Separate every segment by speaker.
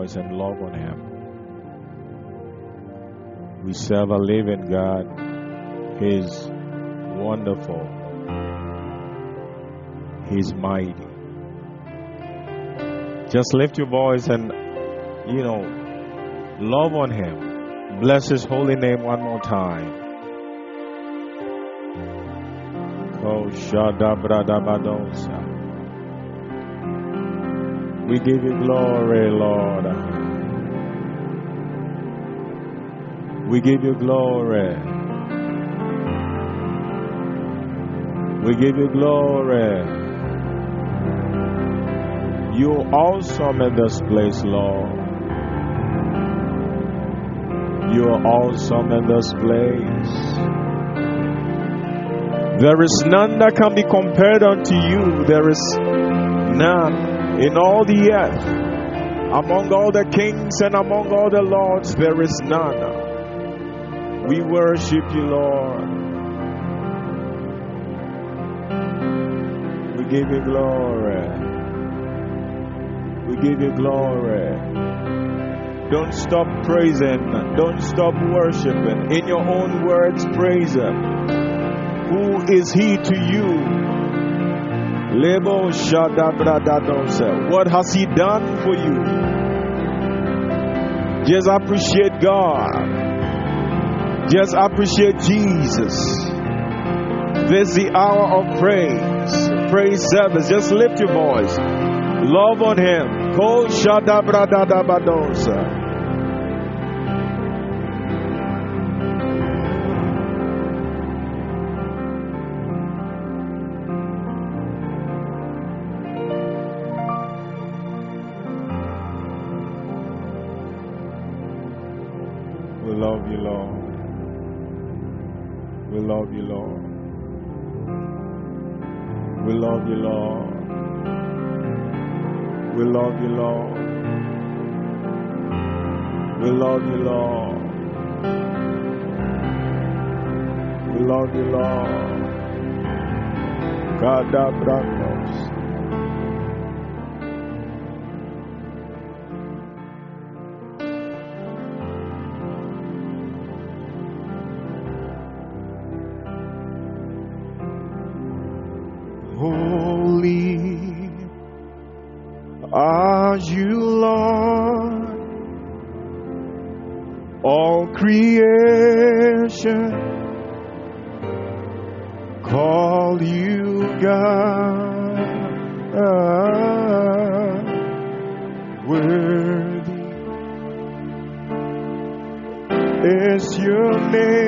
Speaker 1: And love on Him. We serve a living God. He's wonderful. He's mighty. Just lift your voice and, you know, love on Him. Bless His holy name one more time. Ko shada brada badosa. We give you glory, Lord. We give you glory. We give you glory. You're awesome in this place, Lord. You are awesome in this place. There is none that can be compared unto you. There is none in all the earth. Among all the kings and among all the lords, there is none. We worship you, Lord. We give you glory. We give you glory. Don't stop praising. Don't stop worshiping. In your own words, praise Him. Who is He to you? What has He done for you? Just appreciate God. Just appreciate Jesus. This is the hour of praise. Praise service. Just lift your voice. Love on Him. You, Lord. We love you, Lord. We love you, Lord. We love you, Lord. We love you, Lord. We love you, Lord. Kadabranos. Worthy is your name.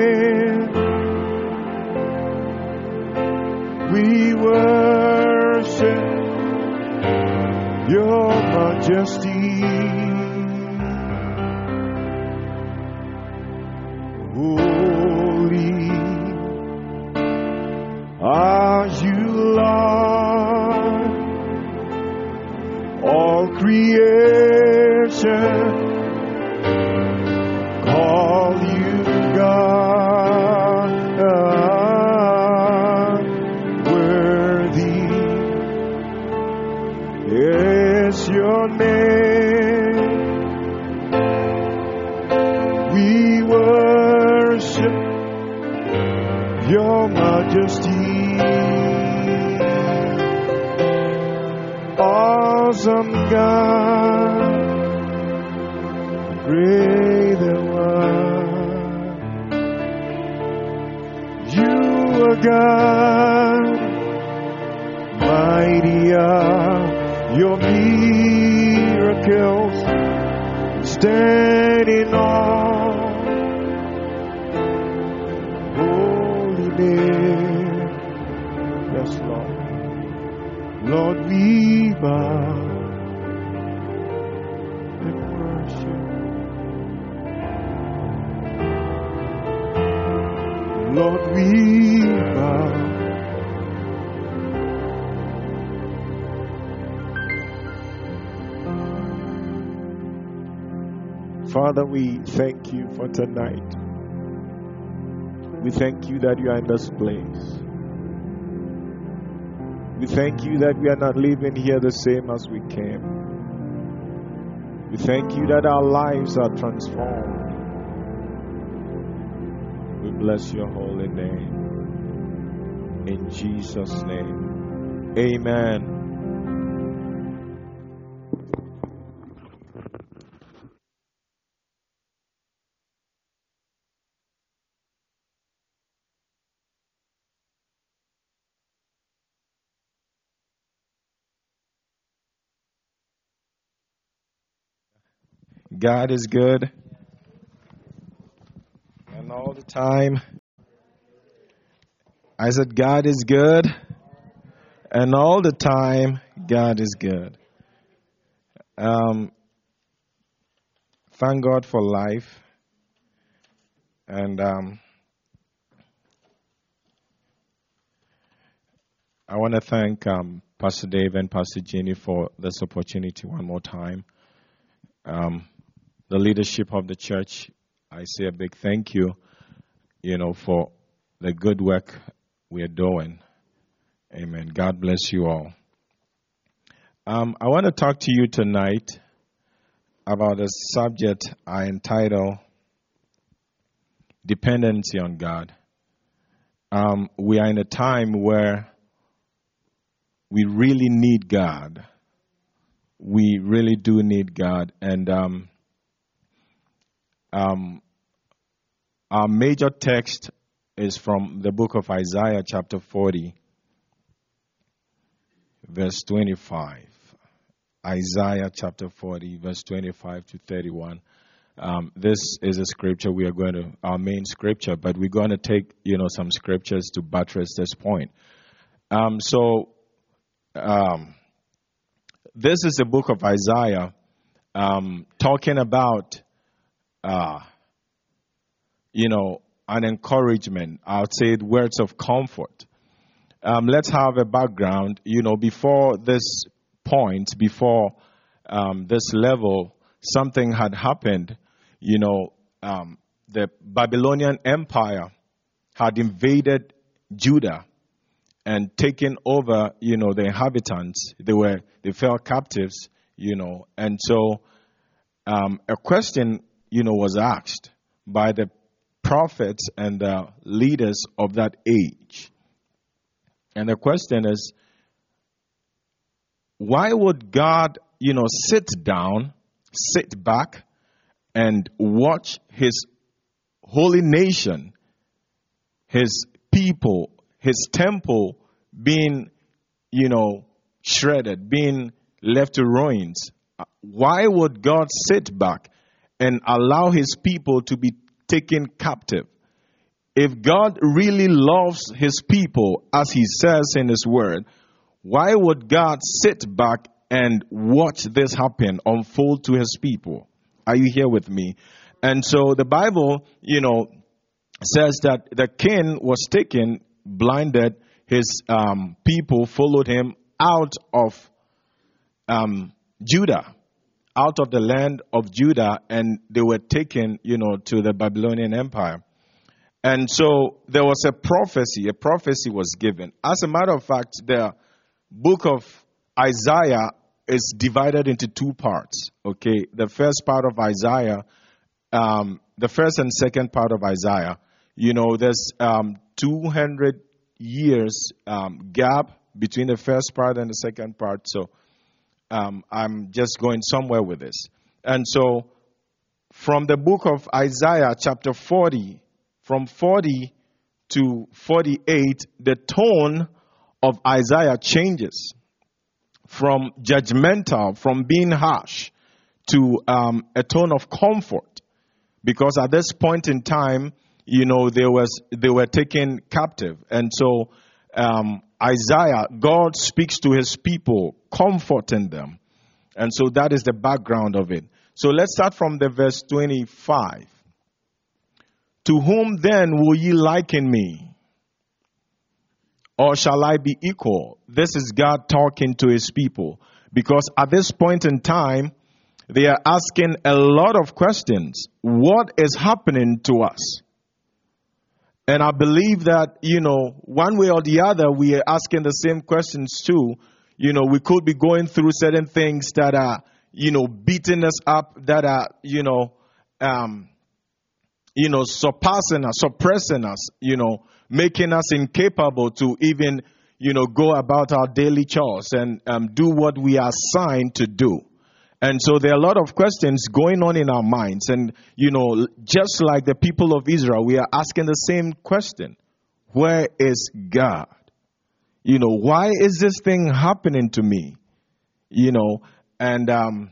Speaker 1: Standing Father, we thank you for tonight. We thank you that you are in this place. We thank you that we are not living here the same as we came. We thank you that our lives are transformed. We bless your holy name. In Jesus' name. Amen. God is good. And all the time. I said, God is good. And all the time, God is good. Um, thank God for life. And um, I want to thank um, Pastor Dave and Pastor Jenny for this opportunity one more time. Um, the leadership of the church, I say a big thank you, you know, for the good work we are doing. Amen. God bless you all. Um, I want to talk to you tonight about a subject I entitle Dependency on God. Um, we are in a time where we really need God. We really do need God. And um, um, our major text is from the book of Isaiah, chapter 40, verse 25. Isaiah chapter 40, verse 25 to 31. Um, this is a scripture we are going to, our main scripture, but we're going to take, you know, some scriptures to buttress this point. Um, so, um, this is the book of Isaiah um, talking about uh, you know, an encouragement. I would say words of comfort. Um, let's have a background. You know, before this point, before um, this level, something had happened. You know, um, the Babylonian Empire had invaded Judah and taken over. You know, the inhabitants. They were they fell captives. You know, and so um, a question you know, was asked by the prophets and the leaders of that age. And the question is, why would God, you know, sit down, sit back, and watch his holy nation, his people, his temple being, you know, shredded, being left to ruins? Why would God sit back and allow his people to be taken captive. If God really loves his people, as he says in his word, why would God sit back and watch this happen, unfold to his people? Are you here with me? And so the Bible, you know, says that the king was taken, blinded, his um, people followed him out of um, Judah out of the land of Judah and they were taken, you know, to the Babylonian Empire. And so there was a prophecy, a prophecy was given. As a matter of fact, the book of Isaiah is divided into two parts. Okay, the first part of Isaiah, um, the first and second part of Isaiah, you know, there's um, 200 years um, gap between the first part and the second part. So um, I'm just going somewhere with this. And so, from the book of Isaiah, chapter 40, from 40 to 48, the tone of Isaiah changes from judgmental, from being harsh, to um, a tone of comfort. Because at this point in time, you know, they, was, they were taken captive. And so, um, Isaiah, God speaks to his people, comforting them. And so that is the background of it. So let's start from the verse 25. To whom then will ye liken me? Or shall I be equal? This is God talking to his people. Because at this point in time, they are asking a lot of questions. What is happening to us? And I believe that, you know, one way or the other, we are asking the same questions too. You know, we could be going through certain things that are, you know, beating us up, that are, you know, um, you know, surpassing us, suppressing us, you know, making us incapable to even, you know, go about our daily chores and um, do what we are assigned to do. And so there are a lot of questions going on in our minds. And, you know, just like the people of Israel, we are asking the same question Where is God? You know, why is this thing happening to me? You know, and um,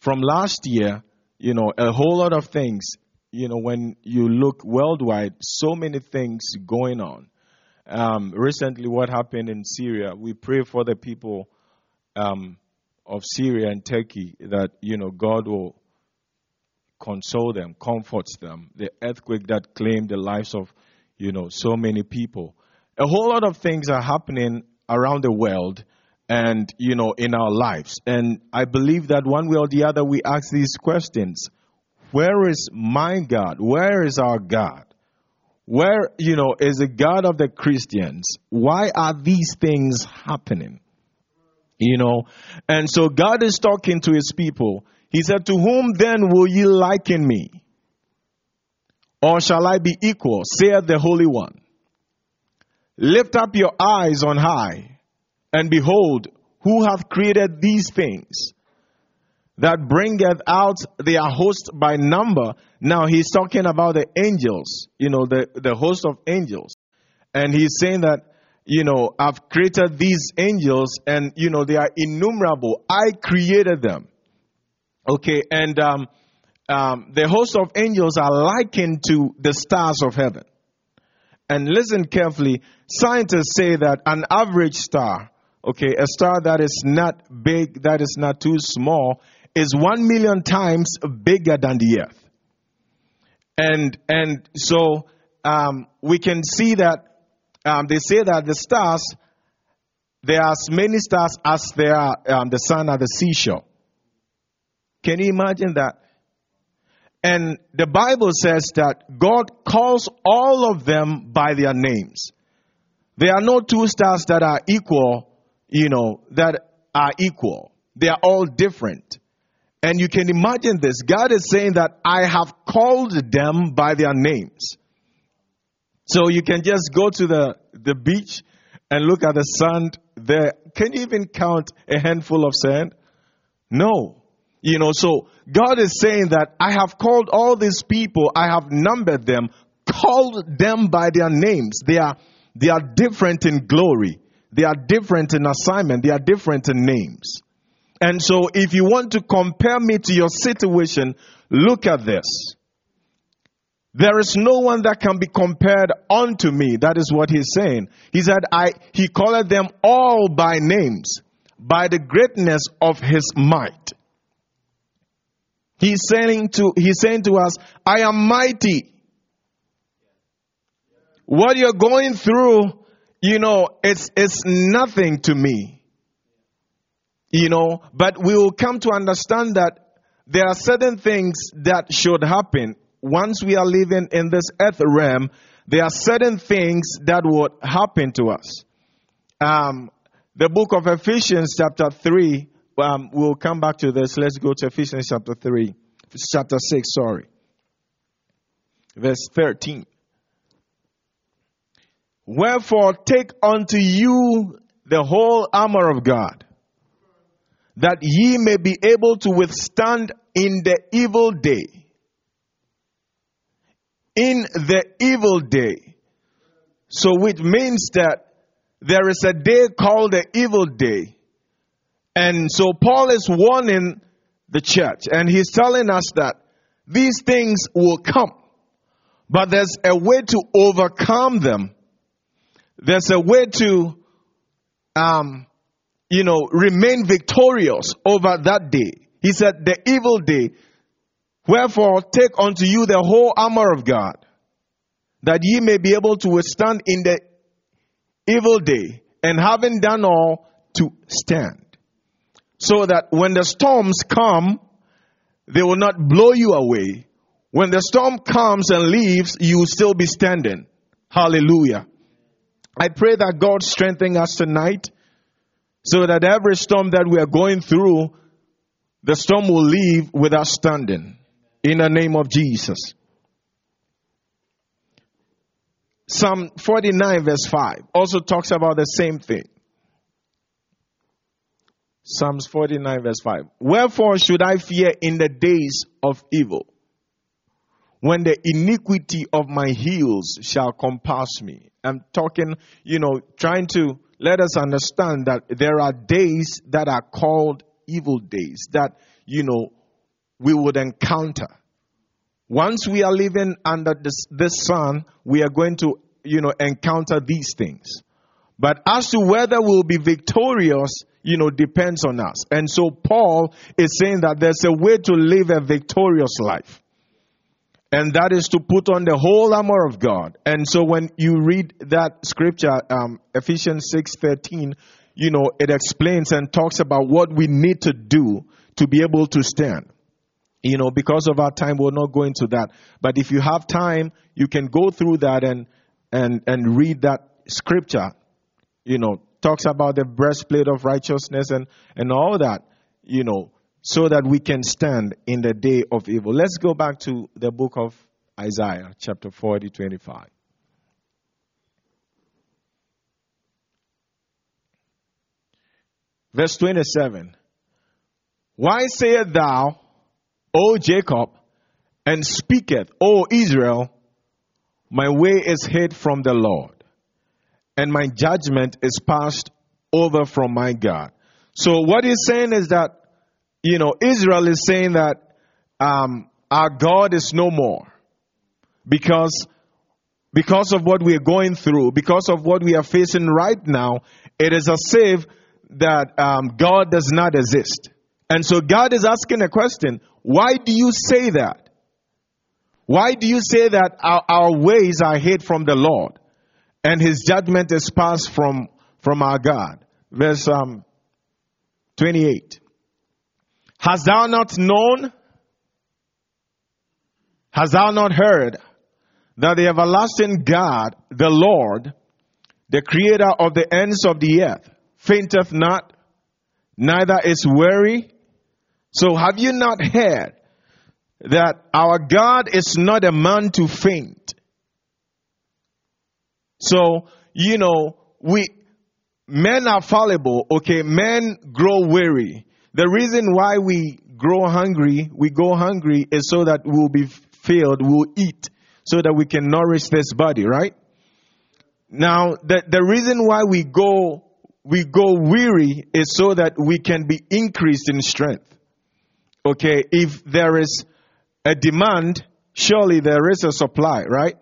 Speaker 1: from last year, you know, a whole lot of things, you know, when you look worldwide, so many things going on. Um, recently, what happened in Syria, we pray for the people. Um, of Syria and Turkey that, you know, God will console them, comforts them. The earthquake that claimed the lives of, you know, so many people. A whole lot of things are happening around the world and, you know, in our lives. And I believe that one way or the other we ask these questions. Where is my God? Where is our God? Where, you know, is the God of the Christians? Why are these things happening? You know, and so God is talking to his people. He said, To whom then will ye liken me? Or shall I be equal, saith the Holy One? Lift up your eyes on high, and behold, who hath created these things? That bringeth out their host by number. Now he's talking about the angels, you know, the, the host of angels. And he's saying that you know, I've created these angels and, you know, they are innumerable. I created them. Okay, and um, um, the host of angels are likened to the stars of heaven. And listen carefully, scientists say that an average star, okay, a star that is not big, that is not too small, is one million times bigger than the earth. And, and so um, we can see that um, they say that the stars, there are as many stars as there are um, the sun at the seashore. Can you imagine that? And the Bible says that God calls all of them by their names. There are no two stars that are equal, you know, that are equal. They are all different. And you can imagine this. God is saying that I have called them by their names. So you can just go to the, the beach and look at the sand there. Can you even count a handful of sand? No. You know, so God is saying that I have called all these people, I have numbered them, called them by their names. They are, they are different in glory. They are different in assignment. They are different in names. And so if you want to compare me to your situation, look at this. There is no one that can be compared unto me. That is what he's saying. He said, I, he called them all by names, by the greatness of his might. He's saying to, he's saying to us, I am mighty. What you're going through, you know, it's, it's nothing to me. You know, but we will come to understand that there are certain things that should happen once we are living in this earth realm, there are certain things that would happen to us. Um, the book of Ephesians, chapter 3, um, we'll come back to this. Let's go to Ephesians chapter 3, chapter 6, sorry. Verse 13. Wherefore take unto you the whole armor of God, that ye may be able to withstand in the evil day in the evil day. So which means that there is a day called the evil day. And so Paul is warning the church and he's telling us that these things will come, but there's a way to overcome them. there's a way to, um, you know, remain victorious over that day. He said, the evil day. Wherefore, take unto you the whole armor of God, that ye may be able to withstand in the evil day, and having done all, to stand. So that when the storms come, they will not blow you away. When the storm comes and leaves, you will still be standing. Hallelujah. I pray that God strengthen us tonight so that every storm that we are going through, the storm will leave with us standing. In the name of Jesus. Psalm 49 verse 5 also talks about the same thing. Psalms 49 verse 5. Wherefore should I fear in the days of evil? When the iniquity of my heels shall compass me. I'm talking, you know, trying to let us understand that there are days that are called evil days that, you know, we would encounter. Once we are living under this, this sun, we are going to, you know, encounter these things. But as to whether we'll be victorious, you know, depends on us. And so Paul is saying that there's a way to live a victorious life. And that is to put on the whole armor of God. And so when you read that scripture, um, Ephesians 6:13, you know, it explains and talks about what we need to do to be able to stand. You know, because of our time, we'll not go into that. But if you have time, you can go through that and and and read that scripture. You know, talks about the breastplate of righteousness and and all that. You know, so that we can stand in the day of evil. Let's go back to the book of Isaiah, chapter 40, 25. Verse 27. Why sayest thou, O Jacob, and speaketh, O Israel, my way is hid from the Lord, and my judgment is passed over from my God. So what he's saying is that you know, Israel is saying that um, our God is no more because because of what we are going through, because of what we are facing right now. It is as if that um, God does not exist, and so God is asking a question: Why do you say that? Why do you say that our, our ways are hid from the Lord, and His judgment is passed from from our God? Verse um, twenty-eight. Hast thou not known? Hast thou not heard that the everlasting God, the Lord, the creator of the ends of the earth, fainteth not, neither is weary? So have you not heard that our God is not a man to faint? So, you know, we, men are fallible, okay? Men grow weary. The reason why we grow hungry, we go hungry is so that we'll be filled, we'll eat, so that we can nourish this body, right? Now, the, the reason why we go, we go weary is so that we can be increased in strength. Okay, if there is a demand, surely there is a supply, right?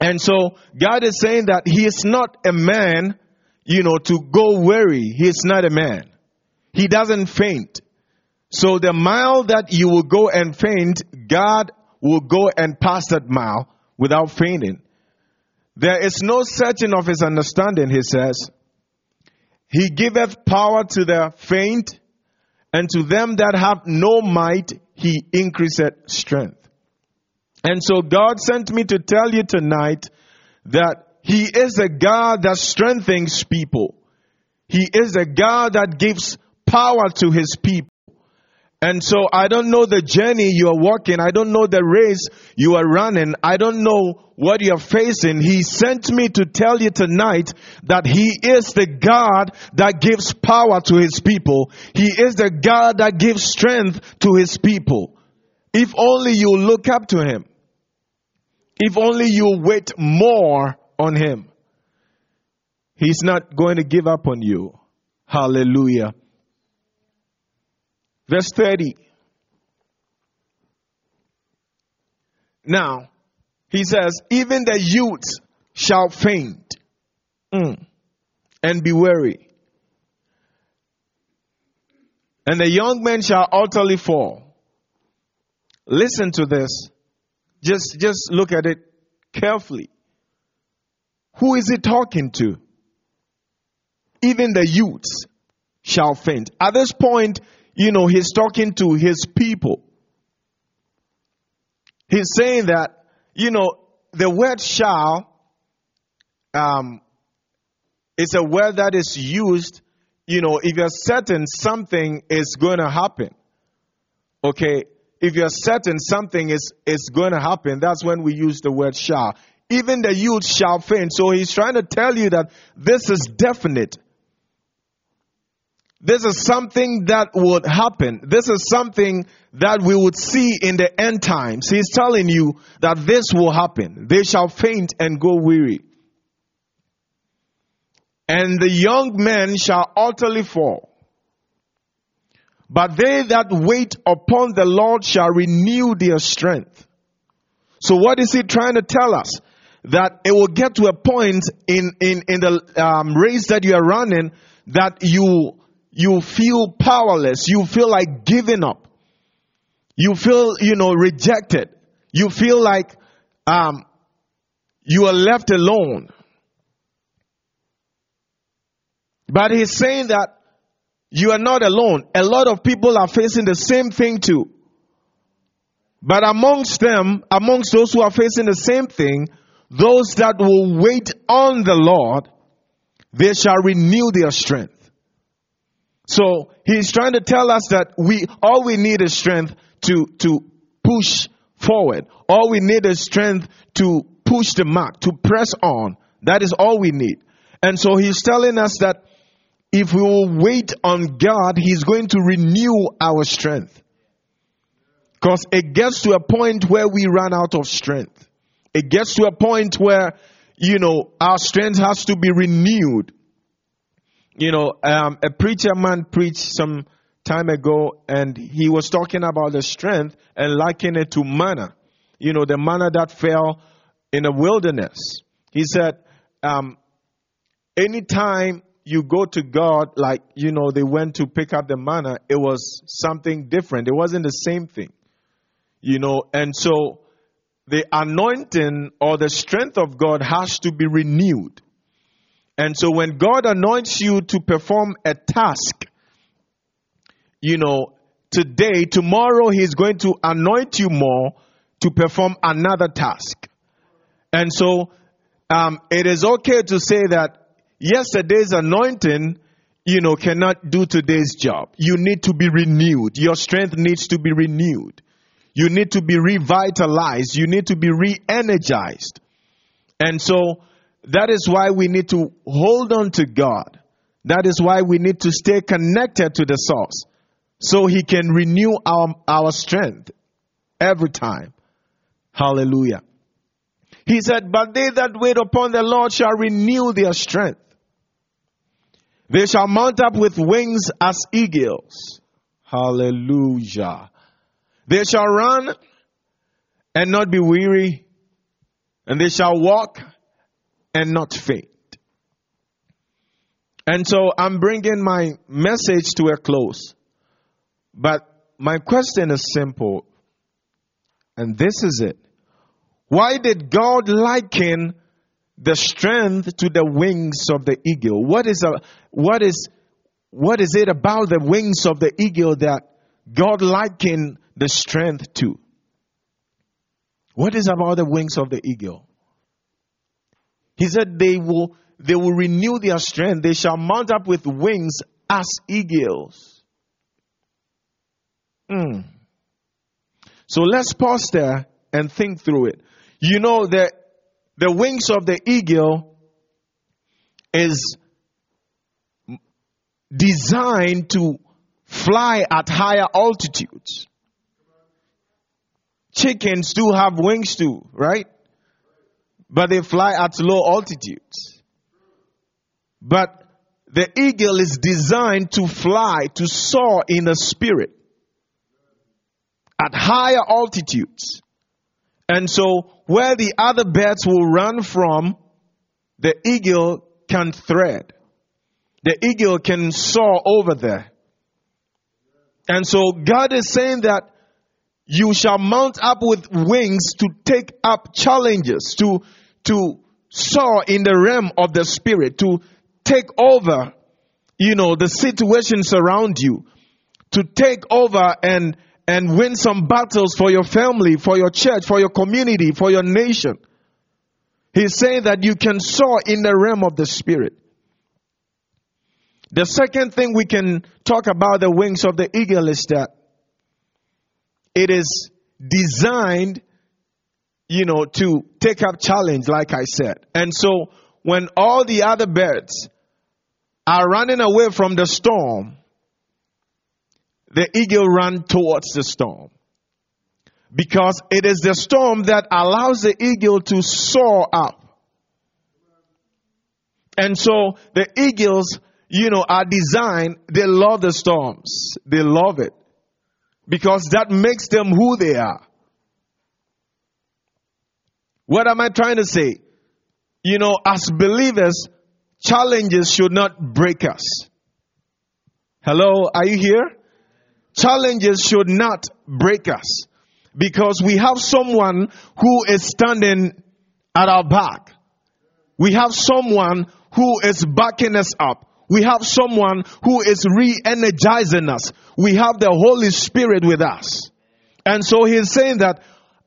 Speaker 1: And so God is saying that He is not a man, you know, to go weary. He is not a man. He doesn't faint. So the mile that you will go and faint, God will go and pass that mile without fainting. There is no searching of his understanding, he says. He giveth power to the faint, and to them that have no might, he increaseth strength. And so God sent me to tell you tonight that he is a God that strengthens people. He is a God that gives power to his people. And so I don't know the journey you are walking. I don't know the race you are running. I don't know what you are facing. He sent me to tell you tonight that He is the God that gives power to His people. He is the God that gives strength to His people. If only you look up to Him. If only you wait more on Him. He's not going to give up on you. Hallelujah. Verse 30. Now, he says, even the youth shall faint Mm. And be weary, And the young men shall utterly fall. Listen to this. Just, just look at it carefully. Who is he talking to? Even the youths shall faint. At this point, you know, he's talking to his people. He's saying that, you know, the word shall um, is a word that is used, you know, if you're certain something is going to happen. Okay, if you're certain something is, is going to happen, that's when we use the word shall. Even the youth shall faint. So he's trying to tell you that this is definite. This is something that would happen. This is something that we would see in the end times. He's telling you that this will happen. They shall faint and go weary. And the young men shall utterly fall. But they that wait upon the Lord shall renew their strength. So what is he trying to tell us? That it will get to a point in, in, in the um, race that you are running that you you feel powerless. You feel like giving up. You feel, you know, rejected. You feel like um, you are left alone. But he's saying that you are not alone. A lot of people are facing the same thing too. But amongst them, amongst those who are facing the same thing, those that will wait on the Lord, they shall renew their strength. So he's trying to tell us that we, all we need is strength to, to push forward. All we need is strength to push the mark, to press on. That is all we need. And so he's telling us that if we will wait on God, he's going to renew our strength. Because it gets to a point where we run out of strength. It gets to a point where, you know, our strength has to be renewed you know, um, a preacher man preached some time ago and he was talking about the strength and liking it to manna. You know, the manna that fell in the wilderness. He said, um, anytime you go to God, like, you know, they went to pick up the manna, it was something different. It wasn't the same thing. You know, and so the anointing or the strength of God has to be renewed. And so when God anoints you to perform a task, you know, today, tomorrow He's going to anoint you more to perform another task. And so um, it is okay to say that yesterday's anointing, you know, cannot do today's job. You need to be renewed. Your strength needs to be renewed. You need to be revitalized. You need to be re-energized. And so that is why we need to hold on to God. That is why we need to stay connected to the source so he can renew our, our strength every time. Hallelujah. He said, But they that wait upon the Lord shall renew their strength. They shall mount up with wings as eagles. Hallelujah. They shall run and not be weary, and they shall walk and not faint. And so I'm bringing my message to a close. But my question is simple. And this is it. Why did God liken the strength to the wings of the eagle? What is a, what is, what is it about the wings of the eagle that God likened the strength to? What is about the wings of the eagle? He said they will, they will renew their strength. They shall mount up with wings as eagles. Mm. So let's pause there and think through it. You know that the wings of the eagle is designed to fly at higher altitudes. Chickens do have wings too, right? But they fly at low altitudes. But the eagle is designed to fly, to soar in the spirit at higher altitudes. And so where the other birds will run from, the eagle can thread. The eagle can soar over there. And so God is saying that you shall mount up with wings to take up challenges, to, to soar in the realm of the spirit, to take over, you know, the situations around you, to take over and, and win some battles for your family, for your church, for your community, for your nation. He's saying that you can soar in the realm of the spirit. The second thing we can talk about the wings of the eagle is that it is designed, you know, to take up challenge, like I said. And so when all the other birds are running away from the storm, the eagle run towards the storm. Because it is the storm that allows the eagle to soar up. And so the eagles, you know, are designed, they love the storms. They love it. Because that makes them who they are. What am I trying to say? You know, as believers, challenges should not break us. Hello, are you here? Challenges should not break us because we have someone who is standing at our back. We have someone who is backing us up. We have someone who is re-energizing us. We have the Holy Spirit with us. And so he's saying that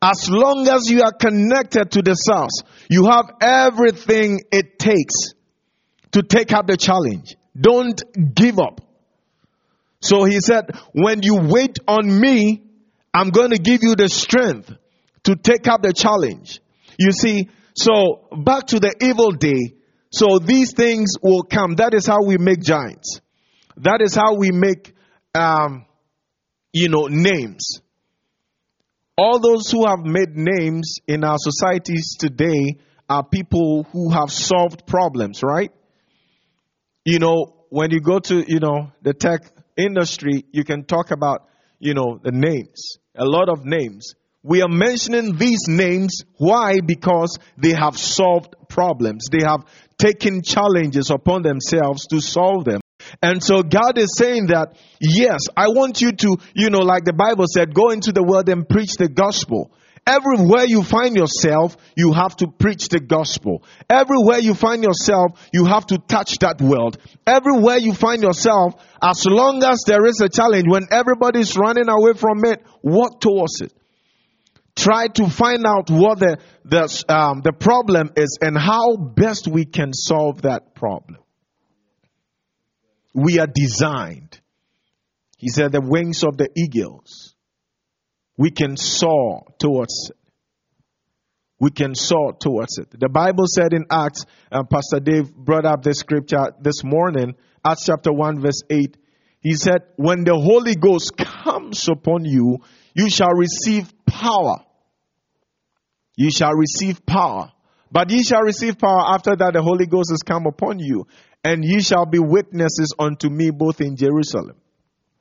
Speaker 1: as long as you are connected to the source, you have everything it takes to take up the challenge. Don't give up. So he said, when you wait on me, I'm going to give you the strength to take up the challenge. You see, so back to the evil day. So these things will come. That is how we make giants. That is how we make, um, you know, names. All those who have made names in our societies today are people who have solved problems, right? You know, when you go to, you know, the tech industry, you can talk about, you know, the names, a lot of names. We are mentioning these names. Why? Because they have solved problems. They have taken challenges upon themselves to solve them. And so God is saying that, yes, I want you to, you know, like the Bible said, go into the world and preach the gospel. Everywhere you find yourself, you have to preach the gospel. Everywhere you find yourself, you have to touch that world. Everywhere you find yourself, as long as there is a challenge, when everybody's running away from it, walk towards it. Try to find out what the, the, um, the problem is and how best we can solve that problem. We are designed. He said the wings of the eagles we can soar towards it. We can soar towards it. The Bible said in Acts, and Pastor Dave brought up this scripture this morning, Acts chapter 1 verse 8. He said, when the Holy Ghost comes upon you, you shall receive power. You shall receive power. But ye shall receive power after that the Holy Ghost has come upon you. And ye shall be witnesses unto me both in Jerusalem.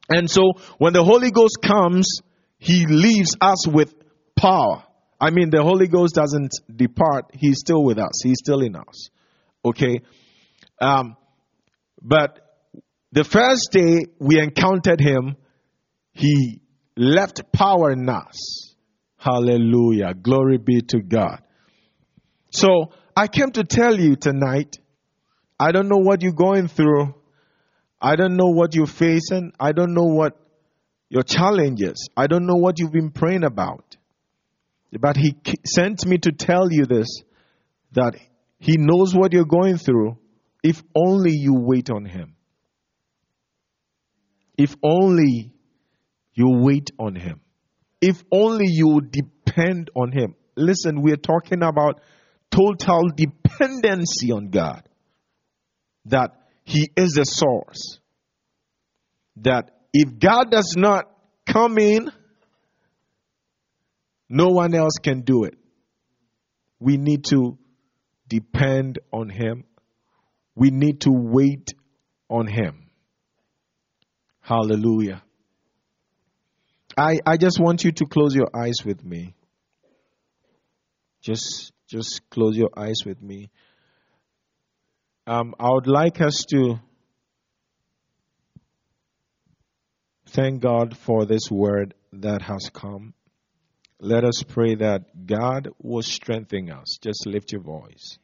Speaker 1: And so when the Holy Ghost comes, he leaves us with power. I mean, the Holy Ghost doesn't depart. He's still with us. He's still in us. Okay. Um, but the first day we encountered him, he left power in us. Hallelujah. Glory be to God. So I came to tell you tonight, I don't know what you're going through. I don't know what you're facing. I don't know what your challenges. I don't know what you've been praying about. But He sent me to tell you this that He knows what you're going through if only you wait on Him. If only you wait on Him. If only you depend on Him. Listen, we're talking about total dependency on God. That He is the source. That if God does not come in, no one else can do it. We need to depend on Him. We need to wait on Him. Hallelujah. I, I just want you to close your eyes with me. Just just close your eyes with me. Um, I would like us to thank God for this word that has come. Let us pray that God will strengthen us. Just lift your voice.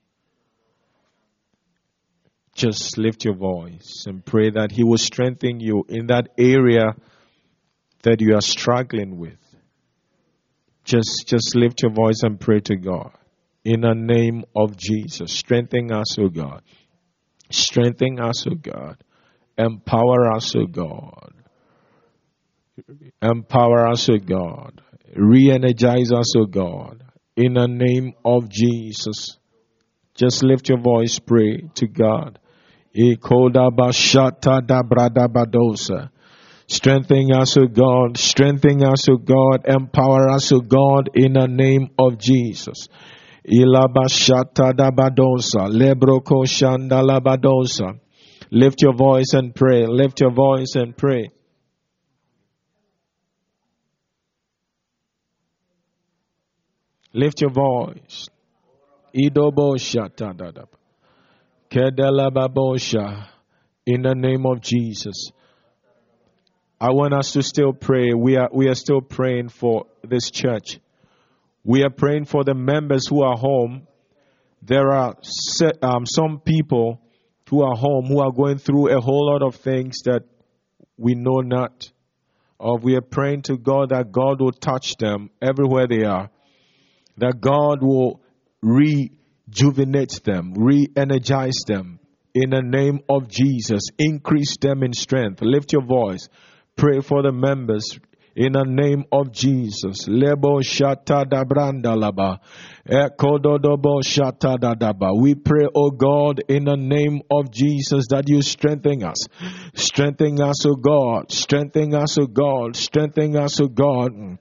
Speaker 1: Just lift your voice and pray that He will strengthen you in that area that you are struggling with. Just, just lift your voice and pray to God. In the name of Jesus, strengthen us, O God. Strengthen us, O God. Empower us, O God. Empower us, O God. Re energize us, O God. In the name of Jesus. Just lift your voice, pray to God. Strengthen us, O God. Strengthen us, O God. Empower us, O God, in the name of Jesus. Ilabashata dabadosa. Lebroko shandalabadosa. Lift your voice and pray. Lift your voice and pray. Lift your voice. Idobosha tadadab. Kedelababosha. In the name of Jesus. I want us to still pray. We are, we are still praying for this church. We are praying for the members who are home. There are um, some people who are home who are going through a whole lot of things that we know not of. We are praying to God that God will touch them everywhere they are, that God will rejuvenate them, re energize them in the name of Jesus. Increase them in strength. Lift your voice. Pray for the members in the name of Jesus. Lebo. We pray, O God, in the name of Jesus that you strengthen us. Strengthen us, O God. Strengthen us, O God. Strengthen us, O God.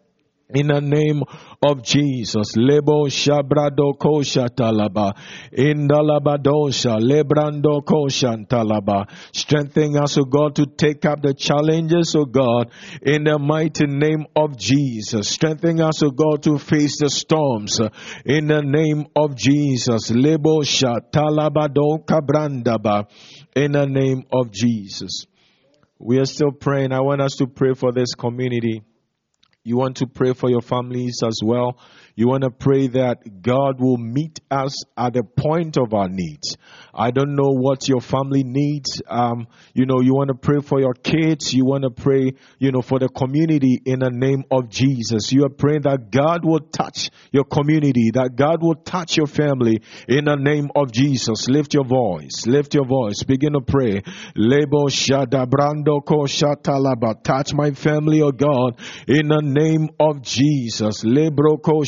Speaker 1: In the name of Jesus, Lebo Shabrado Koshatalaba, Indalabadosha, Lebrando Koshantalaba, strengthen us, O God, to take up the challenges, O God, in the mighty name of Jesus. Strengthen us, O God, to face the storms, in the name of Jesus. Lebo Shatalabado Kabrandaba, in the name of Jesus. We are still praying. I want us to pray for this community. You want to pray for your families as well. You want to pray that God will meet us at the point of our needs. I don't know what your family needs. Um, you know, you want to pray for your kids. You want to pray, you know, for the community in the name of Jesus. You are praying that God will touch your community, that God will touch your family in the name of Jesus. Lift your voice. Lift your voice. Begin to pray. Lebo shadabrando ko shatalaba. Touch my family, oh God, in the name of Jesus. Lebro ko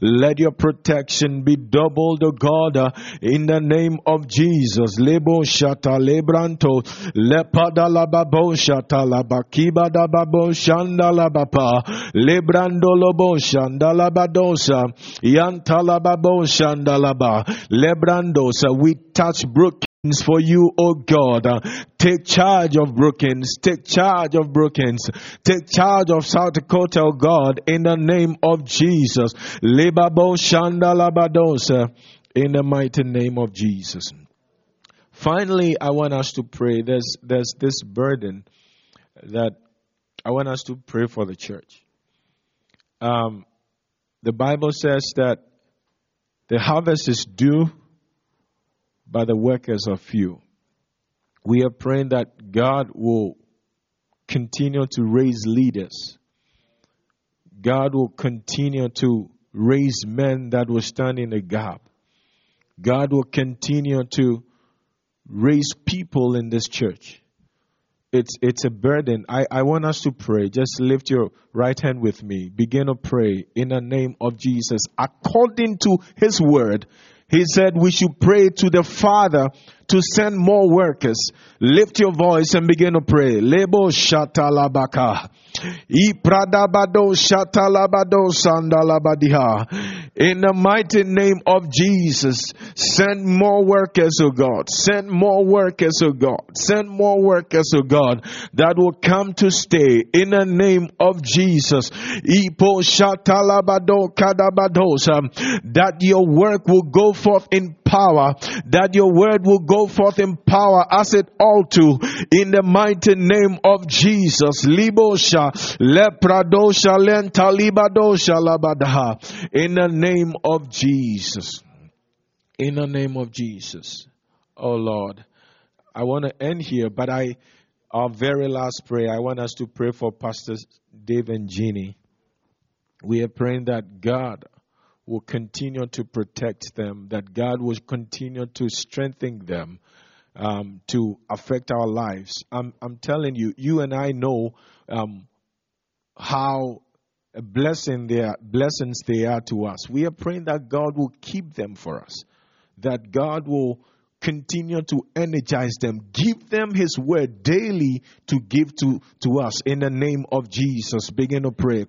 Speaker 1: let your protection be doubled, O God, uh, in the name of Jesus. Lebo shata lebranto lepada lababo shata labakiba dababo shanda labapa lebrando lobo shanda labadosa yanta lababo shanda laba lebrandosa. We touch brook for you, oh God. Take charge of Brookings. Take charge of Brookings. Take charge of South Dakota, oh God, in the name of Jesus. In the mighty name of Jesus. Finally, I want us to pray. There's, there's this burden that I want us to pray for the church. Um, the Bible says that the harvest is due but the workers of few. We are praying that God will continue to raise leaders. God will continue to raise men that will stand in the gap. God will continue to raise people in this church. It's, it's a burden. I, I want us to pray. Just lift your right hand with me. Begin to pray in the name of Jesus. According to His word, he said we should pray to the Father to send more workers. Lift your voice and begin to pray. Lebo shatalabaka. In the mighty name of Jesus, send more workers, O God. Send more workers, O God. Send more workers, O God, that will come to stay. In the name of Jesus. That your work will go forth in power, that your word will go forth in power as it ought to, in the mighty name of Jesus. Libosha, lepradosha, lentalibadosha, labadaha. In the name of Jesus. In the name of Jesus. Oh Lord. I want to end here, but I, our very last prayer, I want us to pray for Pastors Dave and Jeannie. We are praying that God will continue to protect them, that God will continue to strengthen them um, to affect our lives. I'm, I'm telling you, you and I know um, how a blessing they are, blessings they are to us. We are praying that God will keep them for us, that God will continue to energize them. Give them His word daily to give to, to us in the name of Jesus. Begin to pray.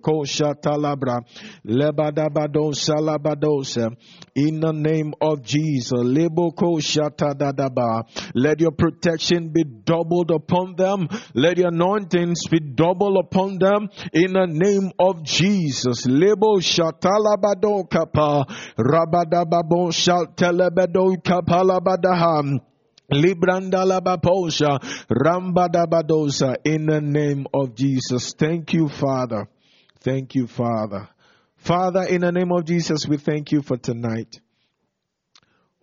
Speaker 1: In the name of Jesus. Let your protection be doubled upon them. Let your anointings be doubled upon them in the name of Jesus. Lebo shatalabado kapa rabadababo shatelebedo kapalabadaha Rambadabadosa, in the name of Jesus. Thank you, Father. Thank you, Father. Father, in the name of Jesus, we thank you for tonight.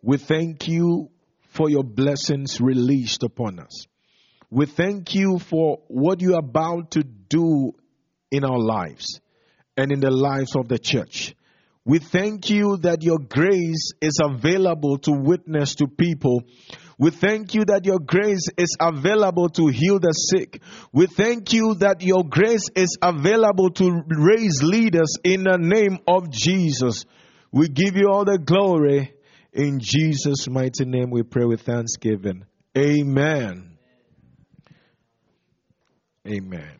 Speaker 1: We thank you for your blessings released upon us. We thank you for what you are about to do in our lives and in the lives of the church. We thank you that your grace is available to witness to people. We thank you that your grace is available to heal the sick. We thank you that your grace is available to raise leaders in the name of Jesus. We give you all the glory. In Jesus' mighty name, we pray with thanksgiving. Amen. Amen.